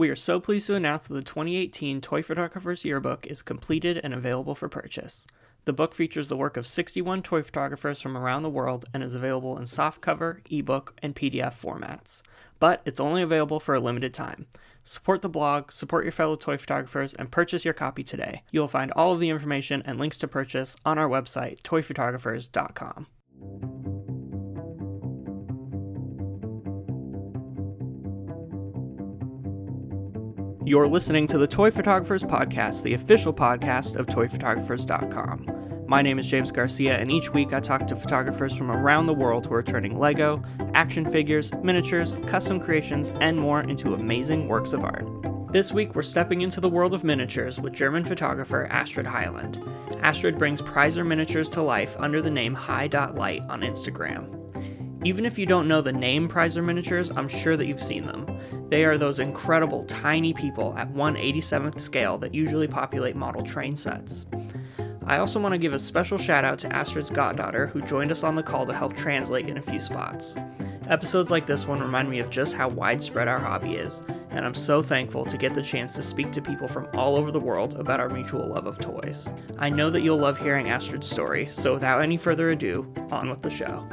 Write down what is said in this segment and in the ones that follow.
We are so pleased to announce that the 2018 Toy Photographers Yearbook is completed and available for purchase. The book features the work of 61 toy photographers from around the world and is available in softcover, ebook, and PDF formats. But it's only available for a limited time. Support the blog, support your fellow toy photographers, and purchase your copy today. You'll find all of the information and links to purchase on our website, toyphotographers.com. You're listening to the Toy Photographers Podcast, the official podcast of toyphotographers.com. My name is James Garcia, and each week I talk to photographers from around the world who are turning Lego, action figures, miniatures, custom creations, and more into amazing works of art. This week we're stepping into the world of miniatures with German photographer Astrid Hyland. Astrid brings Preiser miniatures to life under the name High.Light on Instagram. Even if you don't know the name Preiser miniatures, I'm sure that you've seen them. They are those incredible tiny people at 187th scale that usually populate model train sets. I also want to give a special shout out to Astrid's goddaughter who joined us on the call to help translate in a few spots. Episodes like this one remind me of just how widespread our hobby is, and I'm so thankful to get the chance to speak to people from all over the world about our mutual love of toys. I know that you'll love hearing Astrid's story, so without any further ado, on with the show.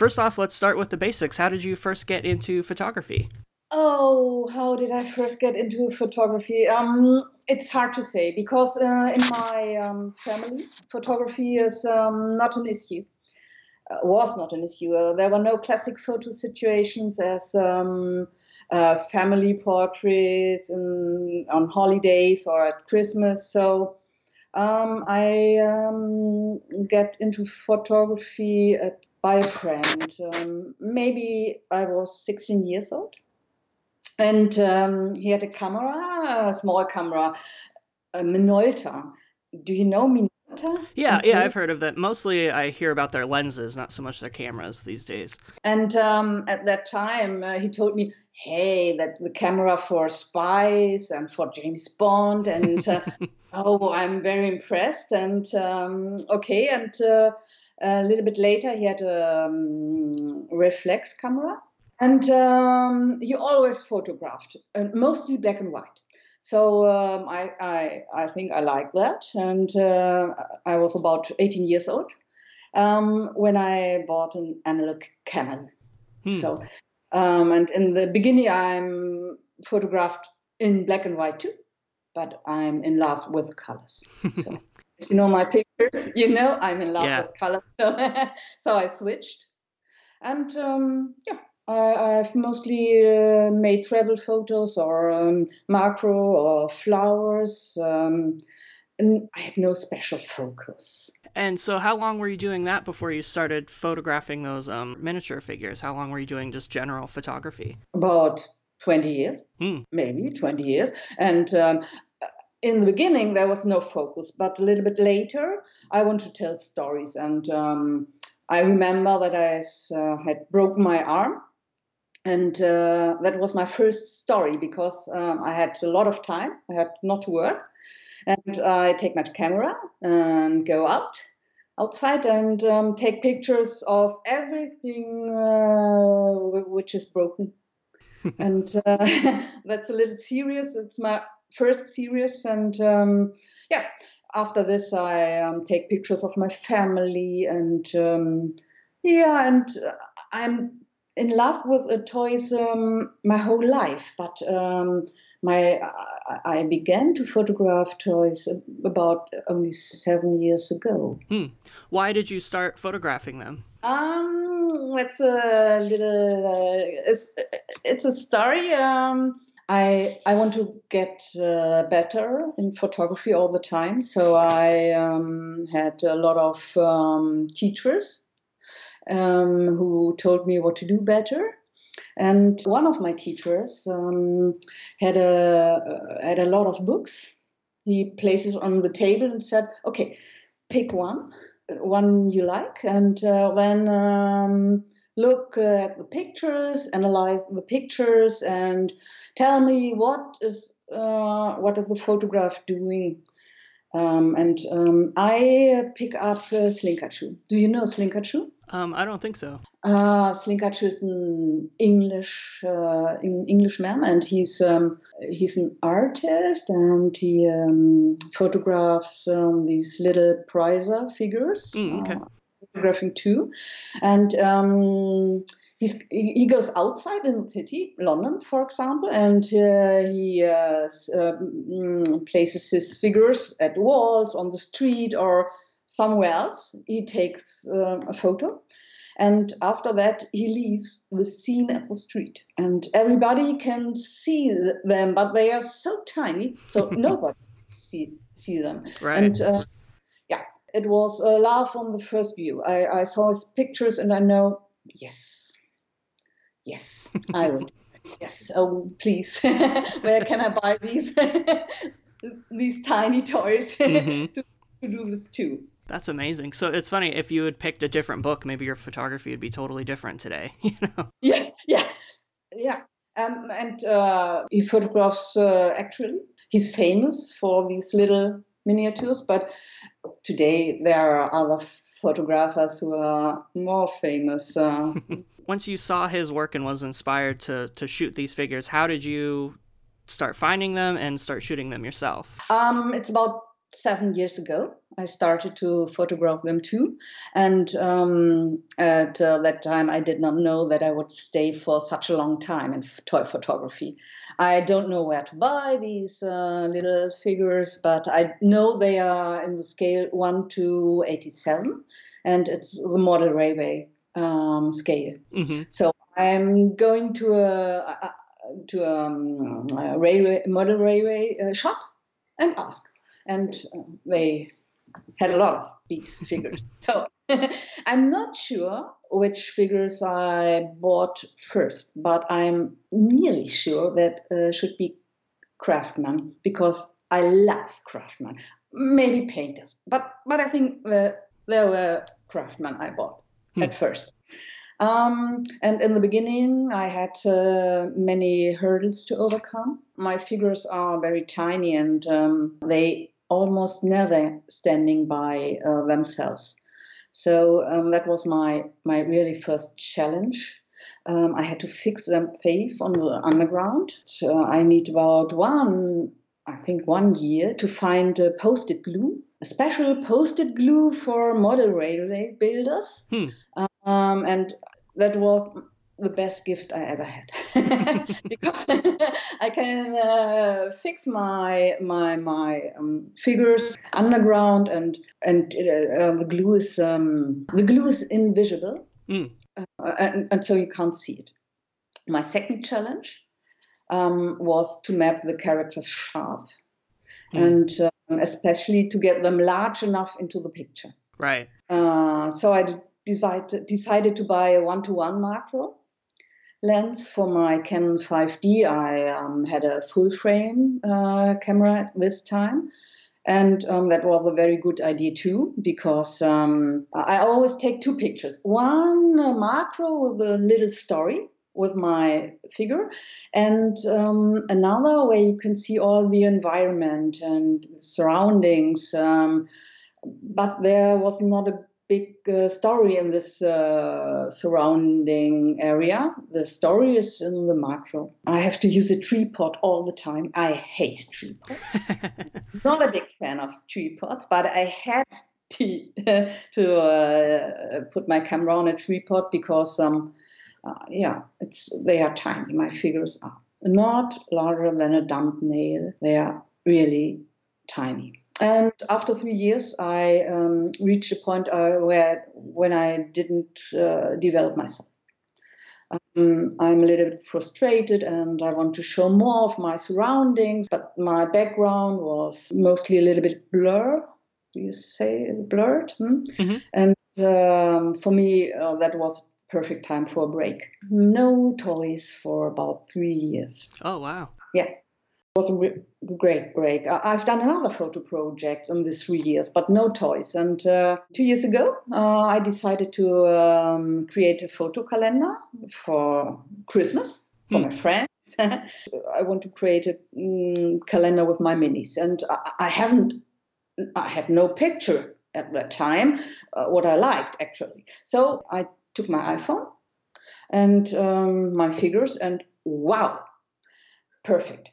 First off, let's start with the basics. How did you first get into photography? Oh, how did I first get into photography? Um, it's hard to say because uh, in my um, family, photography is um, not an issue. Uh, was not an issue. Uh, there were no classic photo situations as um, uh, family portraits in, on holidays or at Christmas. So um, I um, get into photography at by a friend. Um, maybe I was 16 years old. And um, he had a camera, a small camera, a Minolta. Do you know Minolta? Yeah, okay. yeah, I've heard of that. Mostly I hear about their lenses, not so much their cameras these days. And um, at that time, uh, he told me, hey, that the camera for spies and for James Bond. And uh, oh, I'm very impressed. And um, okay, and uh, a little bit later, he had a um, reflex camera, and um, he always photographed, uh, mostly black and white. So um, I, I, I think I like that, and uh, I was about 18 years old um, when I bought an analog Canon. Hmm. So, um, and in the beginning, I'm photographed in black and white too, but I'm in love with colors. So you know my pictures, you know I'm in love yeah. with color. So, so I switched. And um, yeah, I, have mostly uh, made travel photos or um, macro or flowers. Um, and I had no special focus. And so, how long were you doing that before you started photographing those um, miniature figures? How long were you doing just general photography? About 20 years, hmm. maybe 20 years. And um, in the beginning there was no focus but a little bit later i want to tell stories. And um, i remember that i uh, had broken my arm. And uh, that was my first story because um, i had a lot of time. I had not to work. And i take my camera and go out outside and um, take pictures of everything uh, which is broken. And uh, that's a little serious. It's my first series, and um, yeah, after this I um, take pictures of my family, and um, yeah, and I'm in love with uh, toys um, my whole life, but um, my I began to photograph toys about only seven years ago. Hmm. Why did you start photographing them? Um, it's a little. Uh, it's it's a story. Um, I I want to get uh, better in photography all the time. So I um, had a lot of um, teachers um, who told me what to do better. And one of my teachers um, had a uh, had a lot of books. He places on the table and said, "Okay, pick one, one you like, and uh, then." Look at the pictures, analyze the pictures, and tell me what is uh, what is the photograph doing. Um, and um, I pick up uh, Slinkachu. Do you know Slinkachu? Um, I don't think so. Uh, Slinkachu is an English uh, Englishman, and he's um, he's an artist, and he um, photographs um, these little Preiser figures. Mm, okay. Uh, photographing too, and um, he's he goes outside in the city, London, for example, and uh, he uh, uh, places his figures at walls, on the street, or somewhere else. He takes uh, a photo. And after that, he leaves the scene at the street, and everybody can see them, but they are so tiny, so nobody see see them. Right. And uh, it was a love on the first view. I, I saw his pictures, and I know, yes, yes, I would. yes, oh please, where can I buy these these tiny toys Mhm. to, to do this too? That's amazing. So it's funny if you had picked a different book, maybe your photography would be totally different today. You know. Yeah, yeah, yeah. Um, and uh, he photographs uh, actually. He's famous for these little miniatures, but today there are other photographers who are more famous. Uh, Once you saw his work and was inspired to to shoot these figures, how did you start finding them and start shooting them yourself? um, it's about seven years ago. I started to photograph them too, and um, at uh, that time I did not know that I would stay for such a long time in toy photography. I don't know where to buy these uh, little figures, but I know they are in the scale one to eighty-seven, and it's the model railway um, scale. hmm So I'm going to a, a to um, a railway model railway uh, shop and ask, and uh, they had a lot of these figures. so I'm not sure which figures I bought first, but I'm nearly sure that uh, should be craftsman because I love craftsman. Maybe painters, but but I think uh, there were craftsmen I bought Hmm. at first. Um, and in the beginning, I had uh, many hurdles to overcome. My figures are very tiny and um, they almost never standing by uh, themselves. So um, that was my my really first challenge. Um, I had to fix them safe on the underground. So I need about one, I think, one year to find a post-it glue, a special post-it glue for model railway builders. Hmm. Um, and that was the best gift I ever had because I can uh, fix my my my um, figures underground and and uh, uh, the glue is um, the glue is invisible Mm. uh, and, and so you can't see it. My second challenge um, was to map the characters sharp Mm. and um, especially to get them large enough into the picture. Right. Uh, so I decided decided to buy a one-to-one macro lens for my Canon 5D. I um, had a full frame uh, camera this time. And um, that was a very good idea too, because um, I always take two pictures. One uh, macro with a little story with my figure, and um, another where you can see all the environment and surroundings. Um, but there was not a big uh, story in this uh, surrounding area. The story is in the macro. I have to use a tree pot all the time. I hate tripods. Not a big fan of tree pots, but I had to, to uh, put my camera on a tree pot because, um, uh, yeah, it's they are tiny. My figures are not larger than a thumbnail. They are really tiny. And after three years, I um, reached a point uh, where when I didn't uh, develop myself. Um, I'm a little bit frustrated and I want to show more of my surroundings, but my background was mostly a little bit blur. Do you say blurred? Hmm? Mhm. And um, for me, uh, that was perfect time for a break. No toys for about three years. Oh wow. Yeah, was a re- great break. I've done another photo project in these three years, but no toys. And uh, two years ago, uh, I decided to um, create a photo calendar for Christmas for Hmm. my friends. I want to create a mm, calendar with my minis, and I, I haven't I had no picture at that time, uh, what I liked actually. So I took my iPhone and um, my figures, and wow, perfect.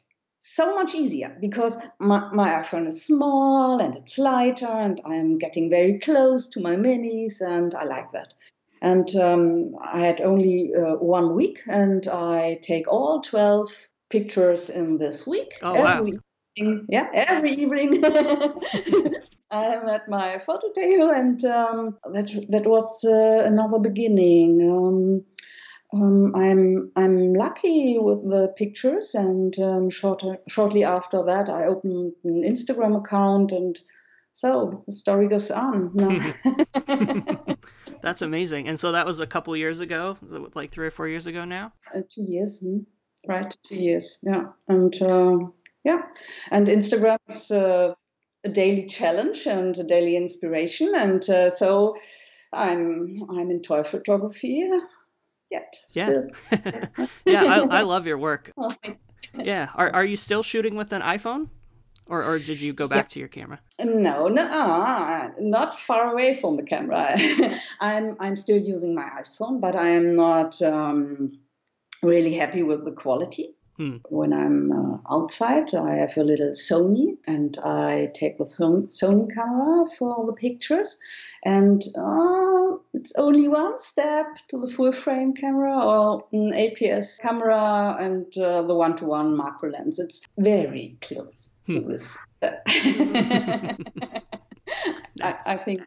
So much easier because my, my iPhone is small and it's lighter, and I'm getting very close to my minis, and I like that. And um, I had only uh, one week, and I take all 12 pictures in this week. Oh, wow. Evening. Yeah, every evening I'm at my photo table, and um, that that was uh, another beginning. Um, um, I'm I'm lucky with the pictures, and um, short, shortly after that, I opened an Instagram account, and so the story goes on. That's amazing. And so that was a couple years ago, like three or four years ago now. Uh, two years, hmm? right? Two years, yeah. And uh, yeah, and Instagram's uh, a daily challenge and a daily inspiration, and uh, so I'm I'm in toy photography yet. Yeah, yeah, I, I love your work. yeah, are are you still shooting with an iPhone, or or did you go back yeah. to your camera? No, no, uh, not far away from the camera. I'm I'm still using my iPhone, but I am not um, really happy with the quality. Hmm. When I'm uh, outside, I have a little Sony and I take the Sony camera for the pictures. And uh, it's only one step to the full frame camera or an APS camera and uh, the one to one macro lens. It's very close hmm. to this step. I, I think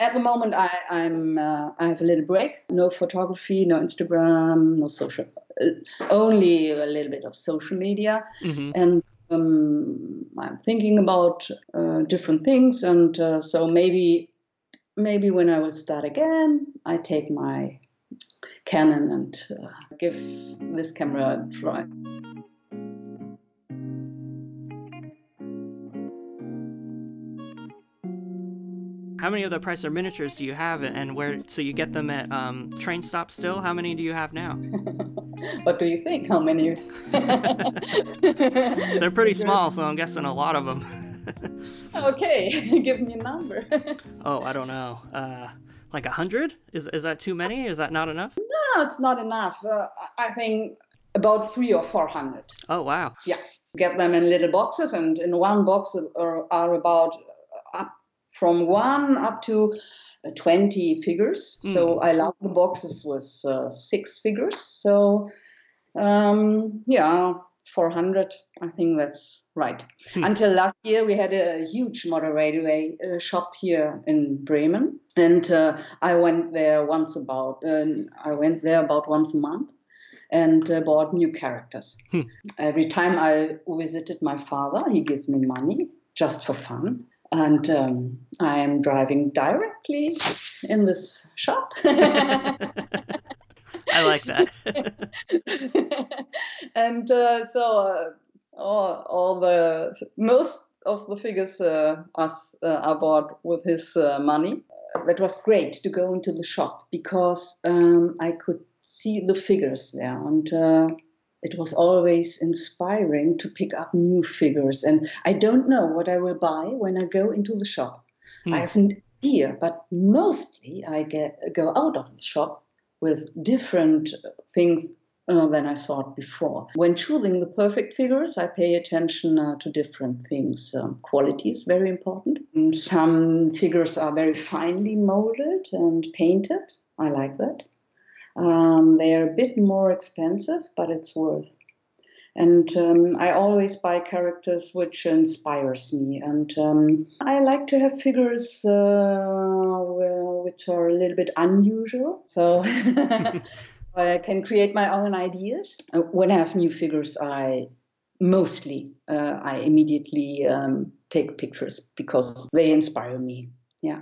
at the moment, I, I'm uh, I have a little break. No photography, no Instagram, no social. Only a little bit of social media, mm-hmm. and um, I'm thinking about uh, different things. And uh, so maybe, maybe when I will start again, I take my Canon and uh, give this camera a try. How many of the Preiser miniatures do you have, and where? So you get them at um, train stops still. How many do you have now? what do you think? How many? They're pretty small, so I'm guessing a lot of them. okay, give me a number. oh, I don't know. Uh, like a hundred? Is is that too many? Is that not enough? No, it's not enough. Uh, I think about three or four hundred. Oh wow. Yeah, get them in little boxes, and in one box are, are about up from one up to uh, 20 figures. Mm. So I love the boxes with uh, six figures. So um, yeah, 400, I think that's right. Hmm. Until last year, we had a huge railway uh, shop here in Bremen, and uh, I went there once about. Uh, I went there about once a month, and uh, bought new characters. Hmm. Every time I visited my father, he gives me money just for fun and um, I am driving directly in this shop. I like that. and uh, so uh, all, all, the most of the figures uh, us uh, are bought with his uh, money. That was great to go into the shop because um, I could see the figures there and uh, it was always inspiring to pick up new figures. And I don't know what I will buy when I go into the shop. Hmm. I have an idea, but mostly I get go out of the shop with different things uh, than I thought before. When choosing the perfect figures, I pay attention uh, to different things. Um, quality is very important. Some figures are very finely molded and painted. I like that. Um, they are a bit more expensive, but it's worth. And um, I always buy characters which inspires me. And um, I like to have figures uh, which are a little bit unusual. So I can create my own ideas. Uh, when I have new figures, I mostly uh, I immediately um, take pictures because they inspire me. Yeah.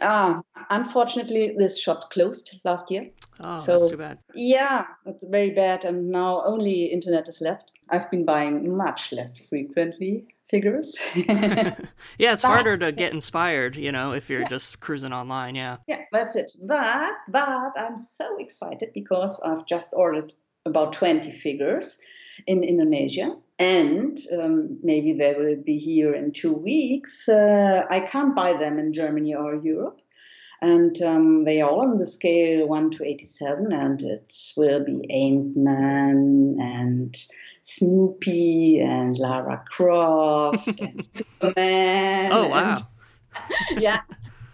uh, unfortunately, this shop closed last year. Oh, so, that's too bad. Yeah, it's very bad. And now only internet is left. I've been buying much less frequently figures. yeah, it's but, harder to get inspired, you know, if you're yeah. just cruising online. Yeah. Yeah, that's it. But, but I'm so excited because I've just ordered about 20 figures in Indonesia and um, maybe they will be here in two weeks. Uh, I can't buy them in Germany or Europe. And um, they are all on the scale 1 to 87, and it will be Ant-Man and Snoopy and Lara Croft and Superman. Oh, wow. And, yeah,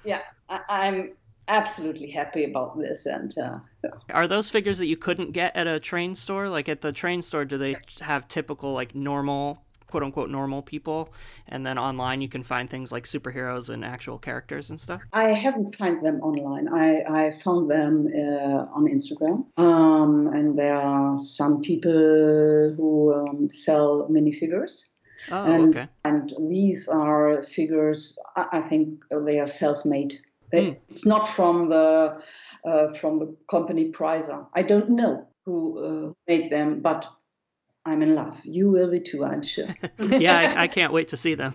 yeah. I, am absolutely happy about this. And uh, are those figures that you couldn't get at a train store? Like at the train store, do they have typical like normal quote unquote normal people and then online you can find things like superheroes and actual characters and stuff i haven't found them online i, I found them uh, on instagram um, and there are some people who um, sell minifigures Oh, and, okay. and these are figures. I, I think they are self-made. They, mm. It's not from the uh, from the company Preiser. I don't know who uh, made them, but I'm in love. You will be too, I'm sure. yeah, I, I, can't wait to see them.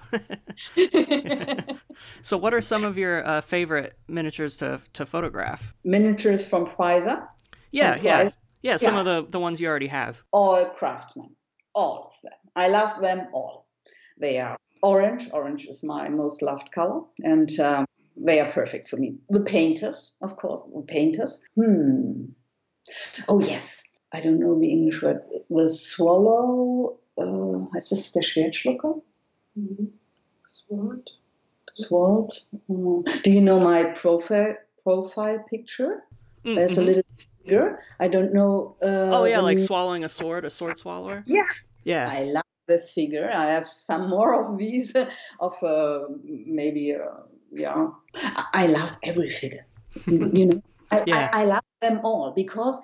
so, what are some of your uh, favorite miniatures to to photograph? Miniatures from Preiser. Yeah, from yeah, yeah. Some yeah. of the the ones you already have. All craftsmen, all of them. I love them all. They are orange. Orange is my most loved color, and um, they are perfect for me. The painters, of course, the painters. Hmm. Oh yes, I don't know the English word. The swallow. Uh, heißt das der Schwertschlucker? Mm-hmm. Sword. Sword. Uh, do you know my profile profile picture? Mm-hmm. There's a little figure. I don't know. Uh, oh yeah, like swallowing a sword, a sword swallower. Yeah. Yeah. I love this figure. I have some more of these, of uh, maybe, uh, yeah. I love every figure. you know, I, yeah. I, I, love them all because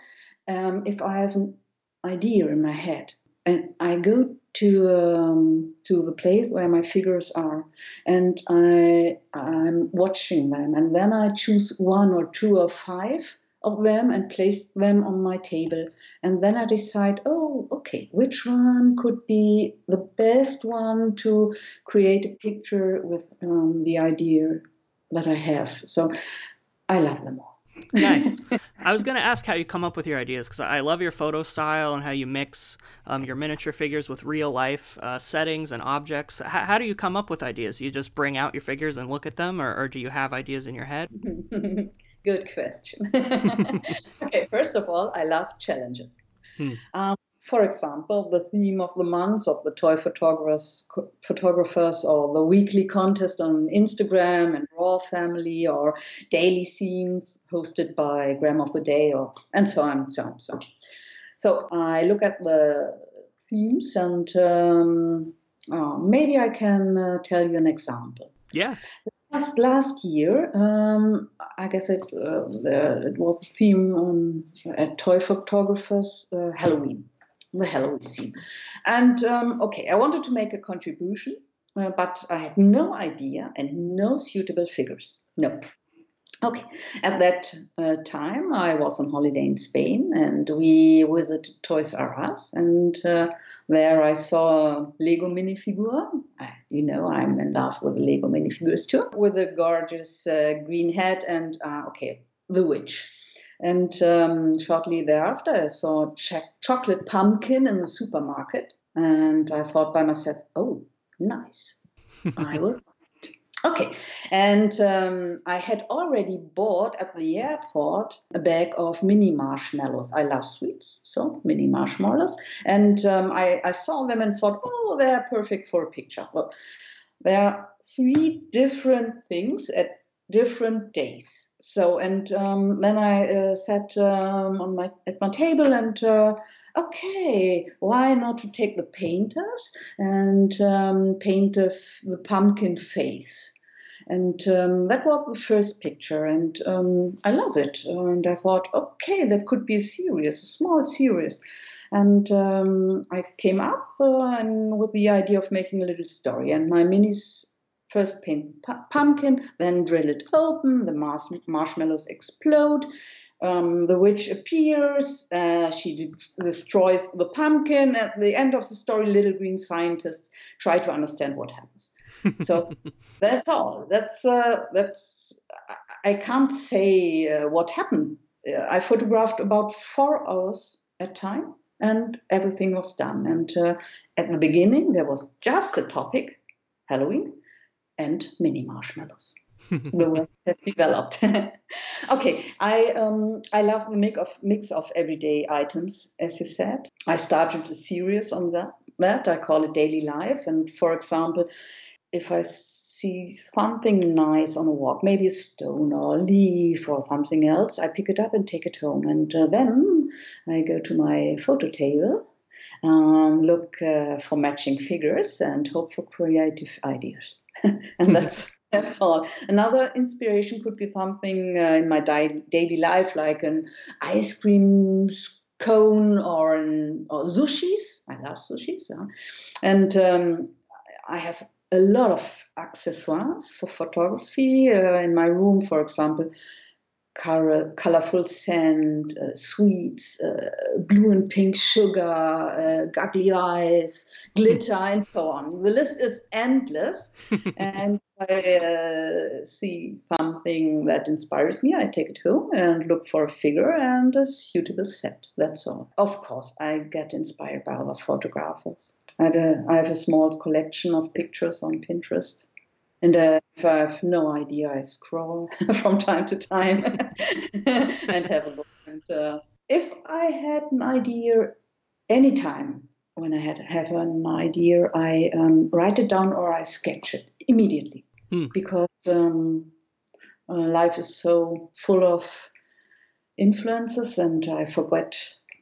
um, if I have an idea in my head and I go to um, to the place where my figures are, and I I'm watching them, and then I choose one or two or five of them and place them on my table. And then I decide, oh, okay, which one could be the best one to create a picture with um, the idea that I have. So I love them all. nice. I was going to ask how you come up with your ideas because I love your photo style and how you mix um, your miniature figures with real life uh, settings and objects. H- how do you come up with ideas? You just bring out your figures and look at them, or, or do you have ideas in your head? Good question. okay, first of all, I love challenges. Hmm. Um, for example, the theme of the month of the toy photographers, photographers, or the weekly contest on Instagram and Raw Family, or daily scenes hosted by Gram of the Day, or and so on, so on, so on. So I look at the themes, and um, oh, maybe I can uh, tell you an example. Yeah. Last last year, um, I guess it, uh, it was a theme on at Toy Photographers uh, Halloween, the Halloween scene. And um, okay, I wanted to make a contribution, uh, but I had no idea and no suitable figures. No. Okay, at that uh, time, I was on holiday in Spain and we visited Toys R Us. And uh, there I saw a Lego minifigure. I, you know, I'm in love with Lego minifigures too, with a gorgeous uh, green head and, uh, okay, the witch. And um, shortly thereafter, I saw ch- chocolate pumpkin in the supermarket. And I thought by myself, oh, nice. I will Okay, and um, I had already bought at the airport a bag of mini marshmallows. I love sweets, so mini marshmallows. And um, I, I, saw them and thought, oh, they're perfect for a picture. Well, there are three different things at different days. So, and um, then I uh, sat um, on my at my table and uh, okay, why not to take the painters and um, paint the, the, pumpkin face? And um, that was the first picture, and um, I love it. And I thought, okay, that could be a series, a small series. And um, I came up uh, and with the idea of making a little story. And my minis first paint pu- pumpkin, then drill it open, the mars- marshmallows explode, um, the witch appears, uh, she de- destroys the pumpkin. At the end of the story, little green scientists try to understand what happens. So that's all. That's uh, that's. I can't say uh, what happened. I photographed about four hours at time, and everything was done. And uh, at the beginning, there was just a topic Halloween and mini marshmallows. the has developed. okay, I um, I love the mix of mix of everyday items, as you said. I started a series on that. That I call it daily life. And for example, if I see something nice on a walk, maybe a stone or a leaf or something else, I pick it up and take it home. And uh, then I go to my photo table, um, look uh, for matching figures, and hope for creative ideas. and that's that's all. Another inspiration could be something uh, in my di- daily life, like an ice cream cone or, an, or sushis. I love sushis, yeah. and um, I have a lot of accessoires for photography uh, in my room, for example. Color, colorful sand, uh, sweets, uh, blue and pink sugar, uh, goggly eyes, glitter, and so on. The list is endless. and I uh, see something that inspires me, I take it home and look for a figure and a suitable set. That's all. Of course, I get inspired by other photographers. I have a small collection of pictures on Pinterest. And uh, if I have no idea, I scroll from time to time and have a look. And uh, if I had an idea anytime when I had have an idea, I um, write it down or I sketch it immediately hmm. because um, uh, life is so full of influences and I forget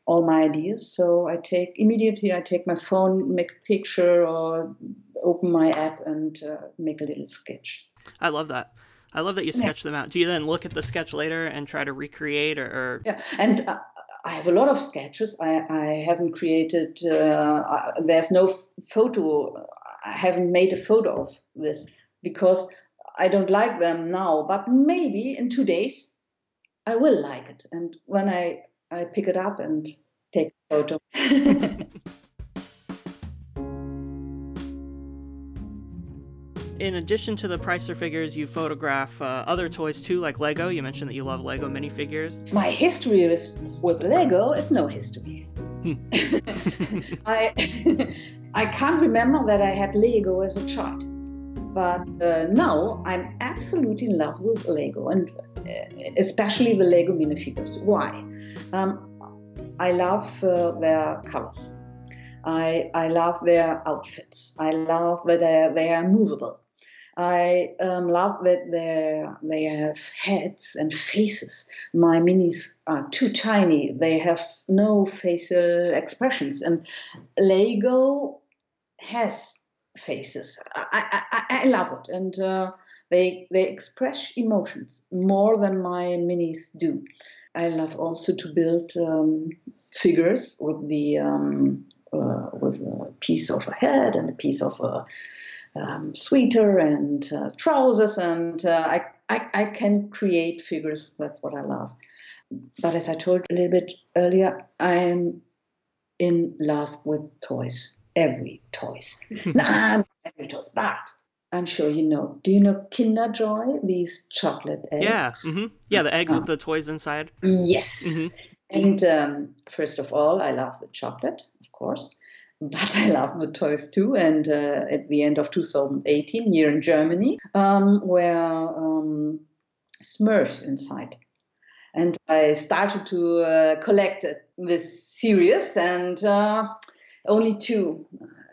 all my ideas. So I take immediately I take my phone, make a picture, or open my app and uh, make a little sketch. I love that. I love that you sketch yeah. them out. Do you then look at the sketch later and try to recreate, or? or... Yeah, and uh, I have a lot of sketches. I, I haven't created. Uh, there's no photo. I haven't made a photo of this because I don't like them now. But maybe in two days, I will like it. And when I I pick it up and take a photo. in addition to the Preiser figures, you photograph uh, other toys too, like Lego. You mentioned that you love Lego minifigures. My history with, with Lego is no history. Hmm. I I can't remember that I had Lego as a child, but uh, now I'm absolutely in love with Lego and uh, especially the Lego minifigures. Why? Um, I love uh, their colors. I, I love their outfits. I love that they, they are movable. I um, love that they they have heads and faces. My minis are too tiny; they have no facial expressions. And Lego has faces. I I, I love it, and uh, they they express emotions more than my minis do. I love also to build um, figures with the um, uh, with a piece of a head and a piece of a um, sweater and uh, trousers, and uh, I, I, I can create figures. That's what I love. But as I told a little bit earlier, I'm in love with toys. Every toys. nah, every toys, but I'm sure you know. Do you know Kinder Joy? These chocolate eggs. Yeah, mm-hmm. yeah, the eggs uh, with the toys inside. Yes. Mm-hmm. And um, first of all, I love the chocolate, of course, but I love the toys too. And uh, at the end of 2018, here in Germany, um, were um, Smurfs inside. And I started to uh, collect this series, and uh, only two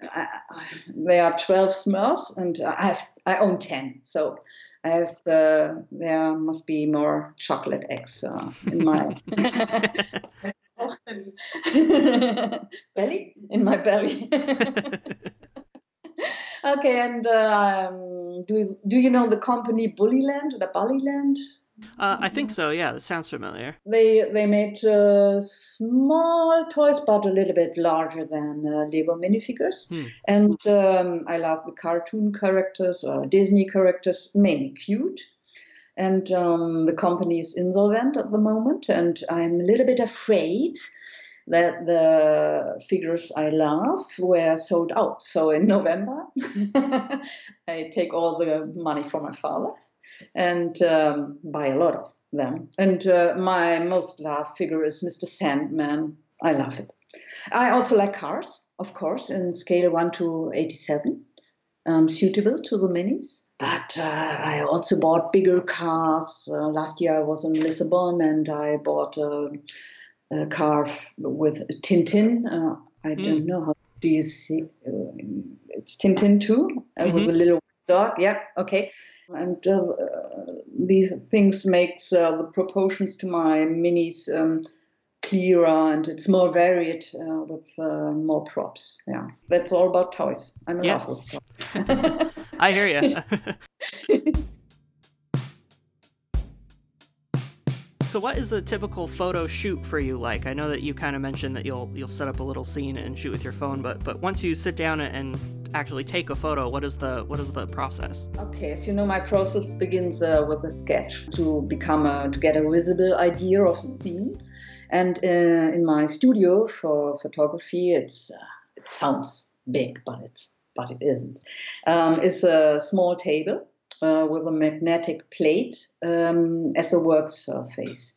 I, I, there are 12 Smurfs, and I have I own 10. So I have uh, there must be more chocolate eggs uh, in my belly in my belly. okay, and um, do do you know the company Bullyland or the Bullyland? Uh, I think so. Yeah, that sounds familiar. They they made uh, small toys, but a little bit larger than uh, Lego minifigures. Hmm. And um, I love the cartoon characters or Disney characters, mainly cute. And um, the company is insolvent at the moment, and I'm a little bit afraid that the figures I love were sold out. So in November, I take all the money from my father and um, buy a lot of them. And uh, my most loved figure is Mr. Sandman. I love it. I also like cars, of course, in scale 1 to 87, um, suitable to the minis. But uh, I also bought bigger cars. Uh, last year I was in Lisbon and I bought a, a car f- with Tintin. Uh, I Mm. don't know how do you see. Uh, it's Tintin too, uh, with Mhm. a little dog. Yeah, okay. And uh, these things makes uh, the proportions to my minis um, clearer and it's more varied uh, with uh, more props. Yeah, that's all about toys. I'm in Yeah. love with toys. I hear you. so, what is a typical photo shoot for you like? I know that you kind of mentioned that you'll you'll set up a little scene and shoot with your phone, but but once you sit down and actually take a photo, what is the what is the process? Okay, as you know, my process begins uh, with a sketch to become a, to get a visible idea of the scene. And uh, in my studio for photography, it's uh, it sounds big, but it's but it isn't. Um, it's a small table uh, with a magnetic plate um, as a work surface.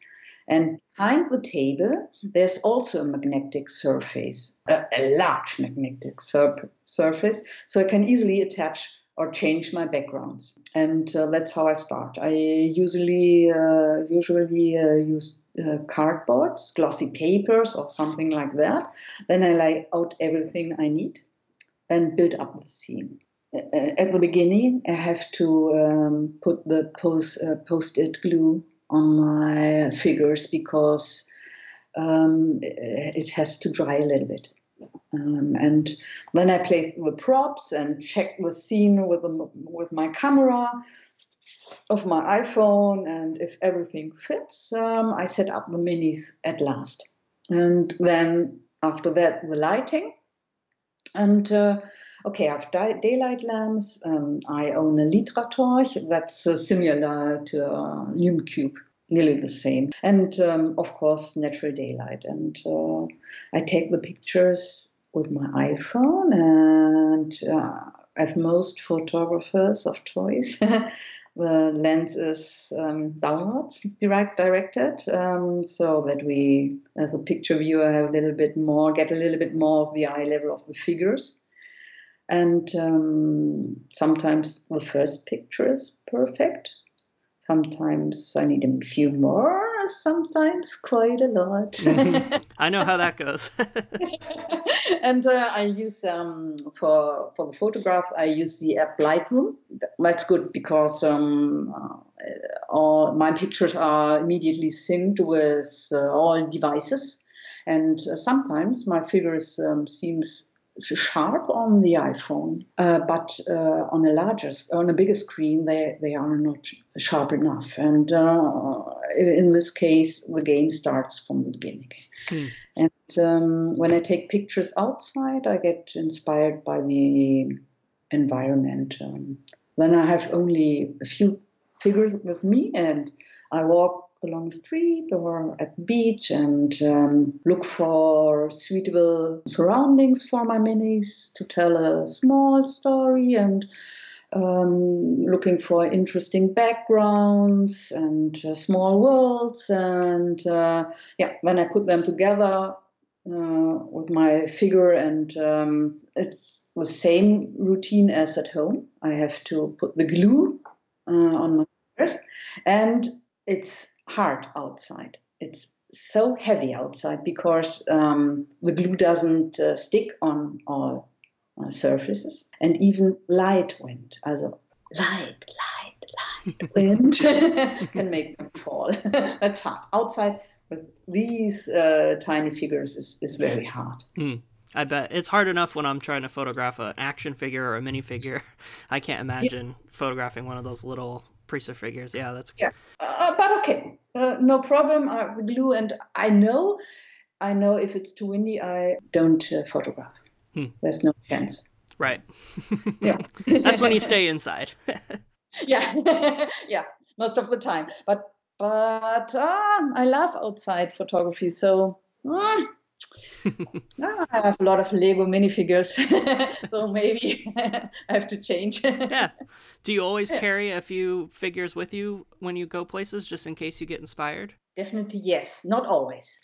And behind the table, there's also a magnetic surface, a, a large magnetic sur- surface, so I can easily attach or change my backgrounds. And uh, that's how I start. I usually uh, usually uh, use uh, cardboard, glossy papers, or something like that. Then I lay out everything I need and build up the scene. At the beginning, I have to um, put the post uh, post-it glue on my figures because um, it has to dry a little bit. Um, and then I play the props and check the scene with the, with my camera of my iPhone, and if everything fits, um, I set up the minis at last. And then after that, the lighting. And uh, okay, I have di- daylight lamps. Um, I own a Litratorch that's uh, similar to a Lume Cube, nearly the same. And um, of course, natural daylight. And uh, I take the pictures with my iPhone, and uh, as most photographers of toys, the lens is um, downwards direct directed, um, so that we, as a picture viewer, have a little bit more, get a little bit more of the eye level of the figures. And um, sometimes the first picture is perfect. Sometimes I need a few more. Sometimes quite a lot. I know how that goes. and uh, I use um, for for the photographs. I use the app Lightroom. That's good because um, uh, all my pictures are immediately synced with uh, all devices, and uh, sometimes my figures um, seems sharp on the iPhone, uh, but uh, on a larger, on a bigger screen, they they are not sharp enough. And uh, in this case, the game starts from the beginning. Hmm. And um, when I take pictures outside, I get inspired by the environment. Um, then I have only a few figures with me, and I walk along the street or at the beach and um, look for suitable surroundings for my minis to tell a small story and um, looking for interesting backgrounds and uh, small worlds and uh, yeah when i put them together uh, with my figure and um, it's the same routine as at home. I have to put the glue uh, on my fingers and it's hard outside. It's so heavy outside because um, the glue doesn't uh, stick on all uh, surfaces. And even light wind also light light light wind can make them fall. That's hard. Outside with these uh, tiny figures is, is very hard. I bet. It's hard enough when I'm trying to photograph an action figure or a minifigure. I can't imagine photographing one of those little Preiser figures. Yeah, that's Yeah. Uh, but okay, uh, no problem. I glue, and I know, I know if it's too windy, I don't uh, photograph. Hmm. There's no chance. right. Yeah. that's when you stay inside. yeah, yeah, most of the time. But but um, I love outside photography, so. ah, ah, I have a lot of Lego minifigures, so maybe I have to change. yeah. Do you always carry a few figures with you when you go places just in case you get inspired? Definitely yes, not always.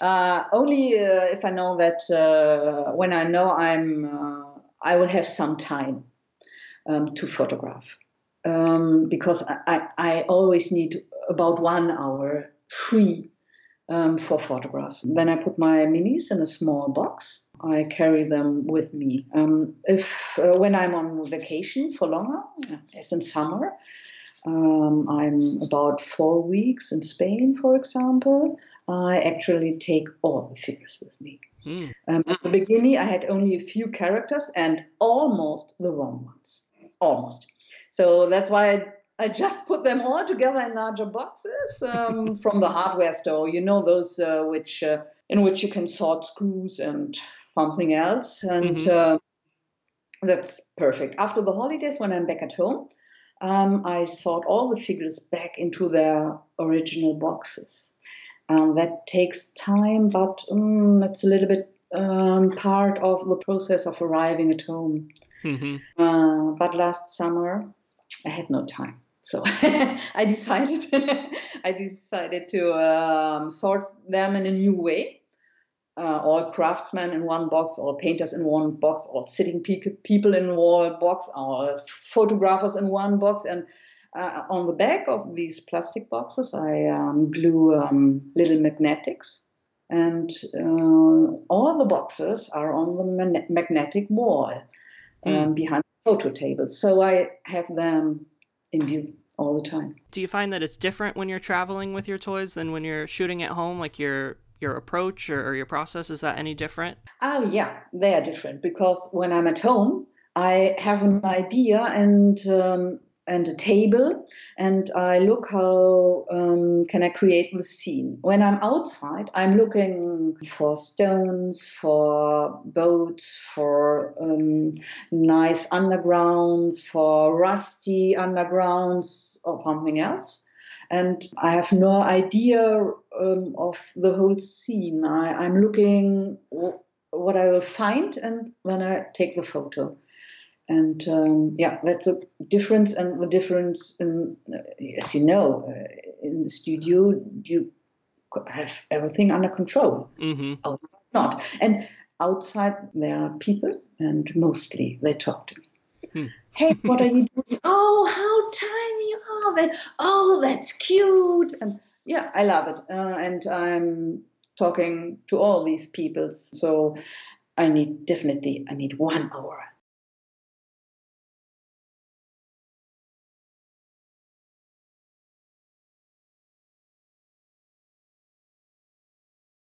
Uh, only uh, if I know that uh, when I know I'm, uh, I will have some time um, to photograph, um, because I, I, I, always need about one hour free um, for photographs. Then I put my minis in a small box. I carry them with me. Um, if uh, when I'm on vacation for longer, as in summer, um, I'm about four weeks in Spain, for example. I actually take all the figures with me. Mm. Um, at the beginning, I had only a few characters and almost the wrong ones. Almost. So that's why I, I just put them all together in larger boxes um, from the hardware store. You know those uh, which uh, in which you can sort screws and something else, and mm-hmm. uh, that's perfect. After the holidays, when I'm back at home, um, I sort all the figures back into their original boxes. Um, that takes time, but um, it's a little bit um, part of the process of arriving at home. Mm-hmm. Uh, but last summer, I had no time. So I decided I decided to um, sort them in a new way uh, all craftsmen in one box, all painters in one box, all sitting pe- people in one box, all photographers in one box. And uh, on the back of these plastic boxes, I um, glue um, little magnetics. And uh, all the boxes are on the man- magnetic wall um, mm. behind the photo table. So I have them in view all the time. Do you find that it's different when you're traveling with your toys than when you're shooting at home? Like you're your approach or, or your process? Is that any different? Oh, yeah, they are different because when I'm at home, I have an idea and um, and a table, and I look how um, can I create the scene. When I'm outside, I'm looking for stones, for boats, for um, nice undergrounds, for rusty undergrounds, or something else and I have no idea um, of the whole scene. I, am looking what I will find, and when I take the photo. And um, yeah, that's a difference. And the difference, in, uh, as you know, uh, in the studio, you have everything under control. Mm-hmm. Outside, not. And outside, there are people, and mostly they talk to me. Hmm. Hey, what are you doing? Oh, how tiny you are they? Oh, that's cute. And yeah, I love it. Uh, and I'm talking to all these people. So I need definitely, I need one hour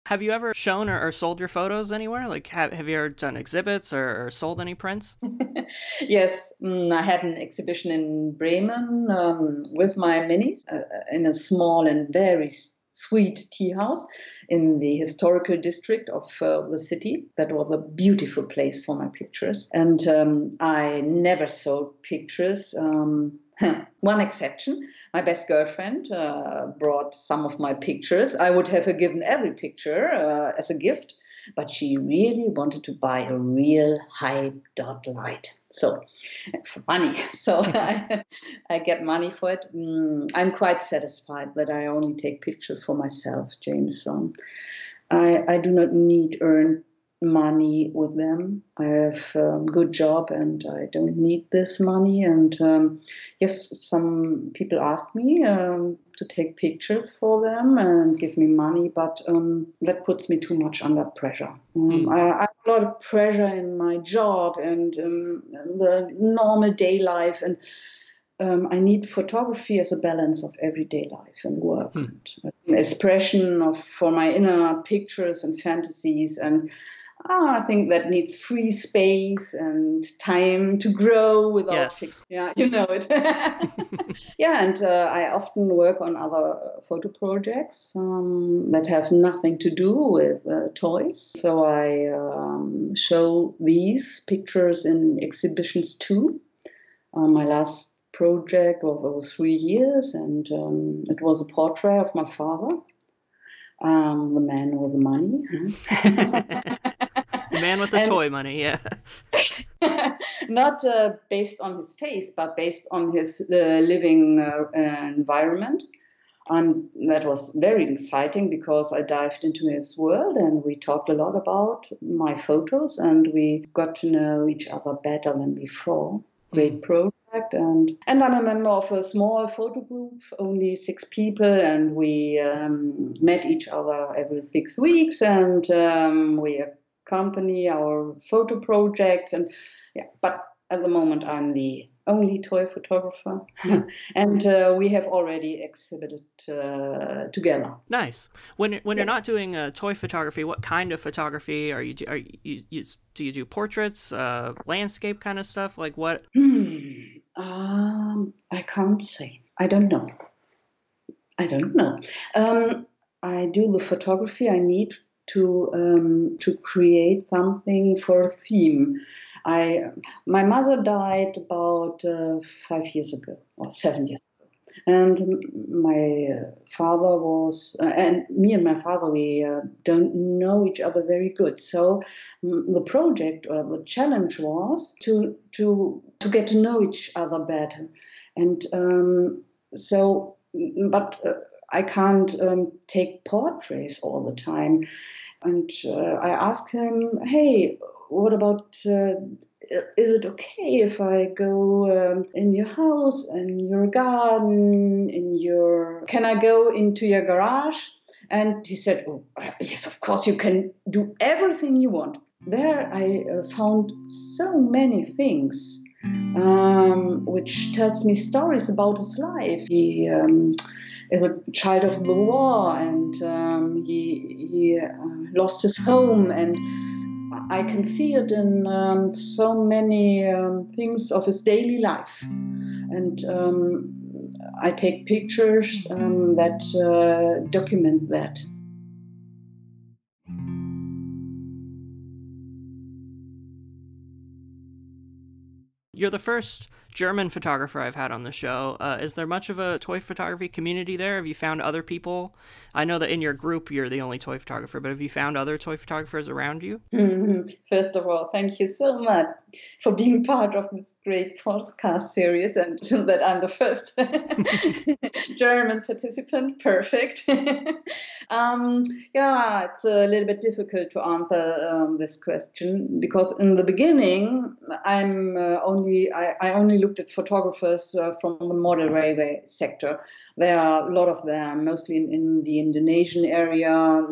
Have you ever shown or, or, sold your photos anywhere? Like, have, have you ever done exhibits or, or sold any prints? yes, mm, I had an exhibition in Bremen um, with my minis uh, in a small and very sweet tea house in the historical district of uh, the city. That was a beautiful place for my pictures. And um, I never sold pictures. Um, One exception, my best girlfriend uh, brought some of my pictures. I would have given every picture uh, as a gift, but she really wanted to buy a real high dot light. So, for money. So, I, I, get money for it. Mm, I'm quite satisfied that I only take pictures for myself, James. Um, I, I do not need earn money with them. I have a good job and I don't need this money. And um, yes, some people ask me um, to take pictures for them and give me money, but um, that puts me too much under pressure. Mm. I, I, have a lot of pressure in my job and um, the normal day life and. Um, I need photography as a balance of everyday life and work, mm. and an expression of for my inner pictures and fantasies, and oh, I think that needs free space and time to grow without. Yes. Yeah, you know it. yeah, and uh, I often work on other photo projects um, that have nothing to do with uh, toys. So I um, show these pictures in exhibitions too. Uh, my last project of over three years, and um, it was a portrait of my father. Um, the man with the money. the man with the and, toy money, yeah. not uh, based on his face, but based on his uh, living uh, environment. and that was very exciting because I dived into his world and we talked a lot about my photos and we got to know each other better than before. Great project and and I'm a member of a small photo group, only six people, and we um, met each other every six weeks and um, we accompany our photo projects and yeah. But at the moment, I'm the only toy photographer, and uh, we have already exhibited uh, together. Nice. When when you're not doing uh, toy photography, what kind of photography are you? Do, are you, you do you do portraits, uh, landscape kind of stuff? Like what? Hmm. Um, I can't say. I don't know. I don't know. Um, I do the photography I need to um, to create something for a theme. I my mother died about uh, five years ago or seven years ago, and my father was uh, and me and my father we uh, don't know each other very good. So the project or the challenge was to to to get to know each other better, and um, so but. Uh, I can't um, take portraits all the time. And uh, I asked him, hey, what about, uh, is it okay if I go um, in your house, in your garden, in your, can I go into your garage? And he said, oh, yes, of course, you can do everything you want. There I uh, found so many things um, which tells me stories about his life. He um, is a child of the war, and um, he he uh, lost his home, and I can see it in um, so many um, things of his daily life, and. Um, I take pictures that uh, document that. You're the first German photographer I've had on the show. Uh, is there much of a toy photography community there? Have you found other people? I know that in your group you're the only toy photographer, but have you found other toy photographers around you? Mm-hmm. First of all, thank you so much for being part of this great podcast series and that I'm the first German participant. Perfect. um, yeah, it's a little bit difficult to answer um, this question because in the beginning, I'm uh, only I, I only looked at photographers uh, from the model railway sector. There are a lot of them, mostly in, in the Indonesian area,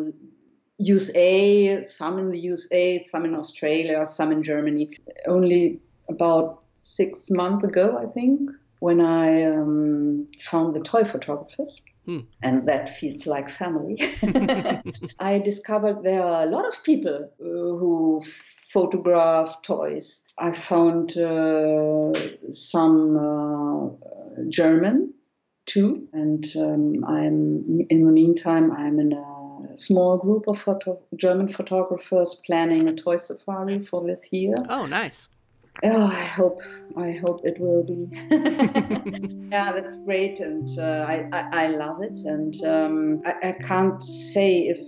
USA, some in the USA, some in Australia, some in Germany. Only about six months ago, I think, when I um, found the toy photographers. Hmm. And that feels like family. I discovered there are a lot of people uh, who photograph toys. I found uh, some uh, German too, and um, I'm in the meantime I'm in a small group of photo- German photographers planning a toy safari for this year. Oh, nice. Oh, I hope I hope it will be. yeah, that's great, and uh, I, I, I love it, and um, I, I can't say if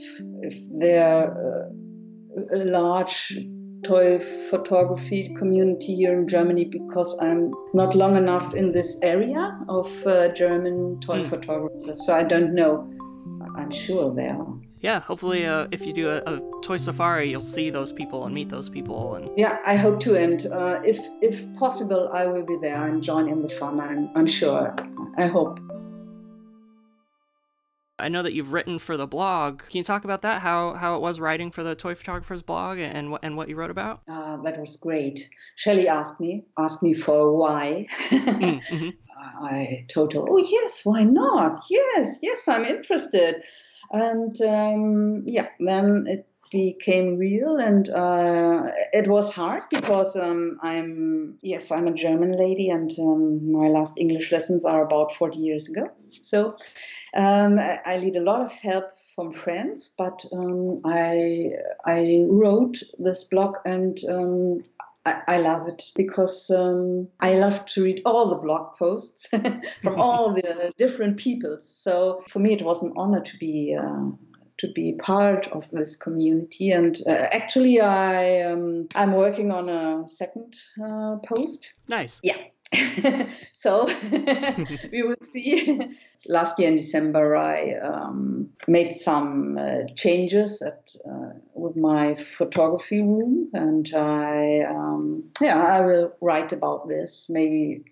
if they're uh, a large toy photography community here in Germany because I'm not long enough in this area of uh, German toy mm. photographers, so I don't know. I'm sure there are. Yeah, hopefully, uh, if you do a, a, toy safari, you'll see those people and meet those people. And yeah, I hope to. And uh, if if possible, I will be there and join in the fun. I'm I'm sure. I hope. I know that you've written for the blog. Can you talk about that? How how it was writing for the Toy Photographer's blog and what and what you wrote about? Uh, that was great. Shelley asked me asked me for why. Mm, mm-hmm. I told her, "Oh yes, why not? Yes, yes, I'm interested." And um, yeah, then it became real and uh, it was hard because um, i'm yes i'm a german lady and um, my last english lessons are about 40 years ago so um, I need a lot of help from friends, but um, I I wrote this blog and um, I, I, love it because um, I love to read all the blog posts from all the different peoples. So for me, it was an honor to be. Uh, to be part of this community. And uh, actually, I um, I'm working on a second uh, post. Nice. Yeah, so we will see. Last year in December, I um, made some uh, changes at, uh, with my photography room, and I um, yeah I will write about this. Maybe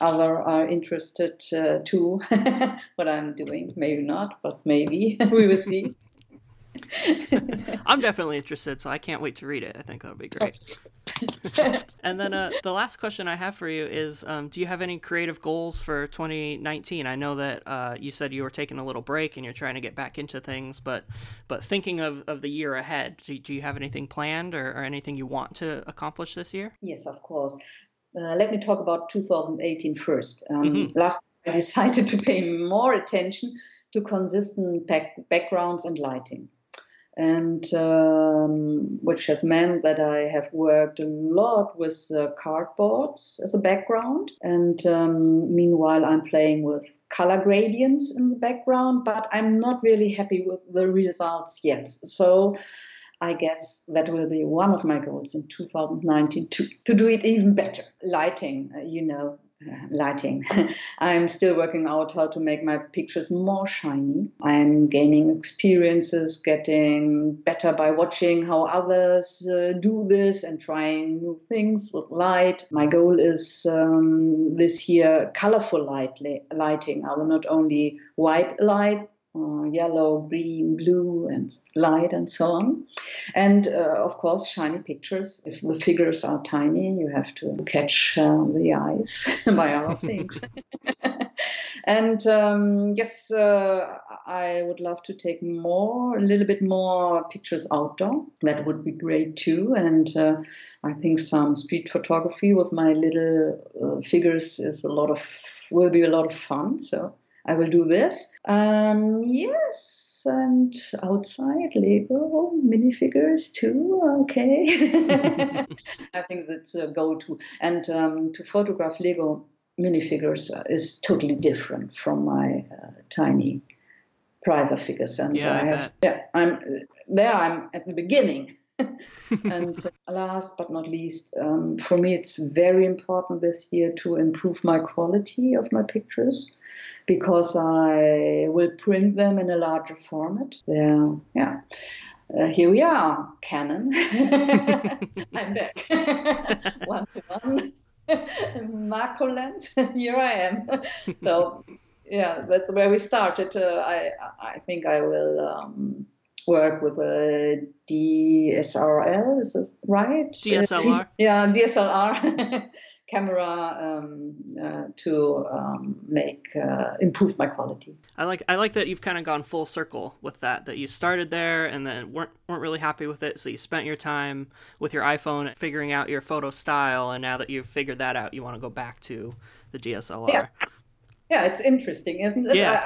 other are interested uh, too what I'm doing. Maybe not, but maybe we will see. I'm definitely interested, so I can't wait to read it. I think that'll be great. and then uh, the last question I have for you is um, Do you have any creative goals for 2019? I know that uh, you said you were taking a little break and you're trying to get back into things, but but thinking of, of the year ahead, do, do you have anything planned or, or anything you want to accomplish this year? Yes, of course. Uh, let me talk about 2018 first. Um, mm-hmm. Last I decided to pay more attention to consistent back- backgrounds and lighting and um, which has meant that I have worked a lot with uh, cardboards as a background. And um, meanwhile, I'm playing with color gradients in the background, but I'm not really happy with the results yet. So I guess that will be one of my goals in 2019 to, to do it even better. Lighting, uh, you know, lighting. I'm still working out how to make my pictures more shiny. I'm gaining experiences, getting better by watching how others uh, do this and trying new things with light. My goal is um, this year colorful light lighting. I will not only white light uh, yellow, green, blue, and light, and so on. And uh, of course, shiny pictures. If the figures are tiny, you have to catch uh, the eyes by other things. and um, yes, uh, I would love to take more, a little bit more pictures outdoor. That would be great too. And uh, I think some street photography with my little uh, figures is a lot of will be a lot of fun. So I will do this. Um, yes, and outside Lego minifigures too. Okay, I think that's a go-to. And um, to photograph Lego minifigures is totally different from my uh, tiny private figures. And yeah, I have, yeah, I'm there. I'm at the beginning. and last but not least, um, for me, it's very important this year to improve my quality of my pictures because I will print them in a larger format. Yeah, yeah. Uh, here we are, Canon. I'm back. one to one. Macro lens. here I am. so, yeah, that's where we started. Uh, I I think I will um, work with a DSLR. Is this right? DSLR. Uh, yeah, DSLR camera um, uh, to um, make uh, improve my quality. I like I like that you've kind of gone full circle with that. That you started there and then weren't weren't really happy with it, so you spent your time with your iPhone figuring out your photo style, and now that you've figured that out, you want to go back to the DSLR. Yeah, yeah it's interesting, isn't it? Yeah.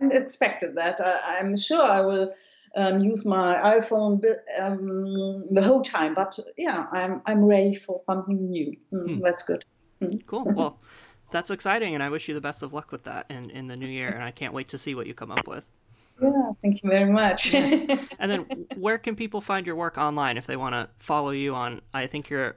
I, I, I expected that. I, I'm sure I will um, use my iPhone um, the whole time. But yeah, I'm I'm ready for something new. Mm, hmm. That's good. Mm. Cool. Well, that's exciting, and I wish you the best of luck with that in in the new year. And I can't wait to see what you come up with. Yeah, thank you very much. and then, where can people find your work online if they want to follow you on? I think you're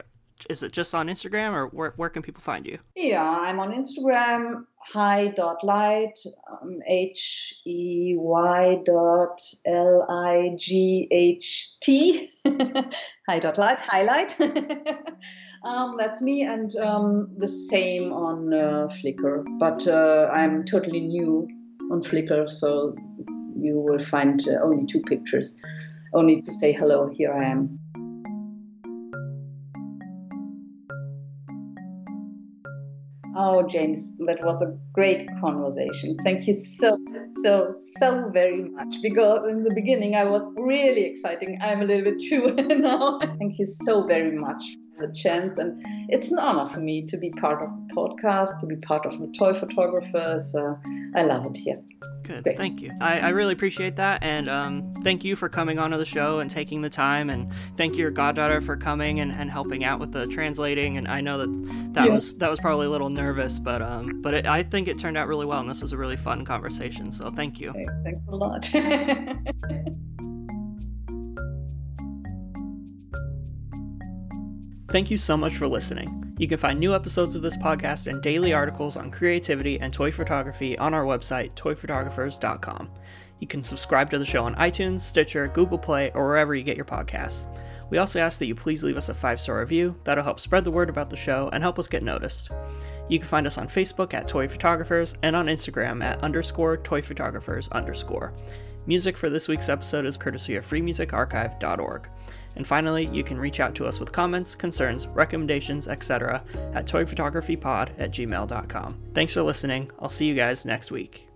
is it just on Instagram or where, where can people find you? Yeah, I'm on Instagram, hi dot light, um, H E Y dot L I G H T, hi dot light, highlight. um, that's me, and um, the same on uh, Flickr. But uh, I'm totally new on Flickr, so you will find uh, only two pictures. Only to say hello, here I am. Oh, James, that was a great conversation. Thank you so, so, so very much. Because in the beginning, I was really exciting. I'm a little bit too now. Thank you so very much the chance. And it's an honor for me to be part of the podcast, to be part of the toy photographers. Uh, I love it here. Good. Thank you. I, I, really appreciate that. And um, thank you for coming onto the show and taking the time. And thank your goddaughter for coming and, and helping out with the translating. And I know that that yeah. was that was probably a little nervous, but um, but it, I think it turned out really well. And this was a really fun conversation. So thank you. Okay, thanks a lot. Thank you so much for listening. You can find new episodes of this podcast and daily articles on creativity and toy photography on our website, toyphotographers.com. You can subscribe to the show on iTunes, Stitcher, Google Play, or wherever you get your podcasts. We also ask that you please leave us a five star review. That'll help spread the word about the show and help us get noticed. You can find us on Facebook at Toy Photographers and on Instagram at underscore Toy Photographers underscore. Music for this week's episode is courtesy of freemusicarchive.org. And finally, you can reach out to us with comments, concerns, recommendations, etc. at toyphotographypod at gmail.com. Thanks for listening. I'll see you guys next week.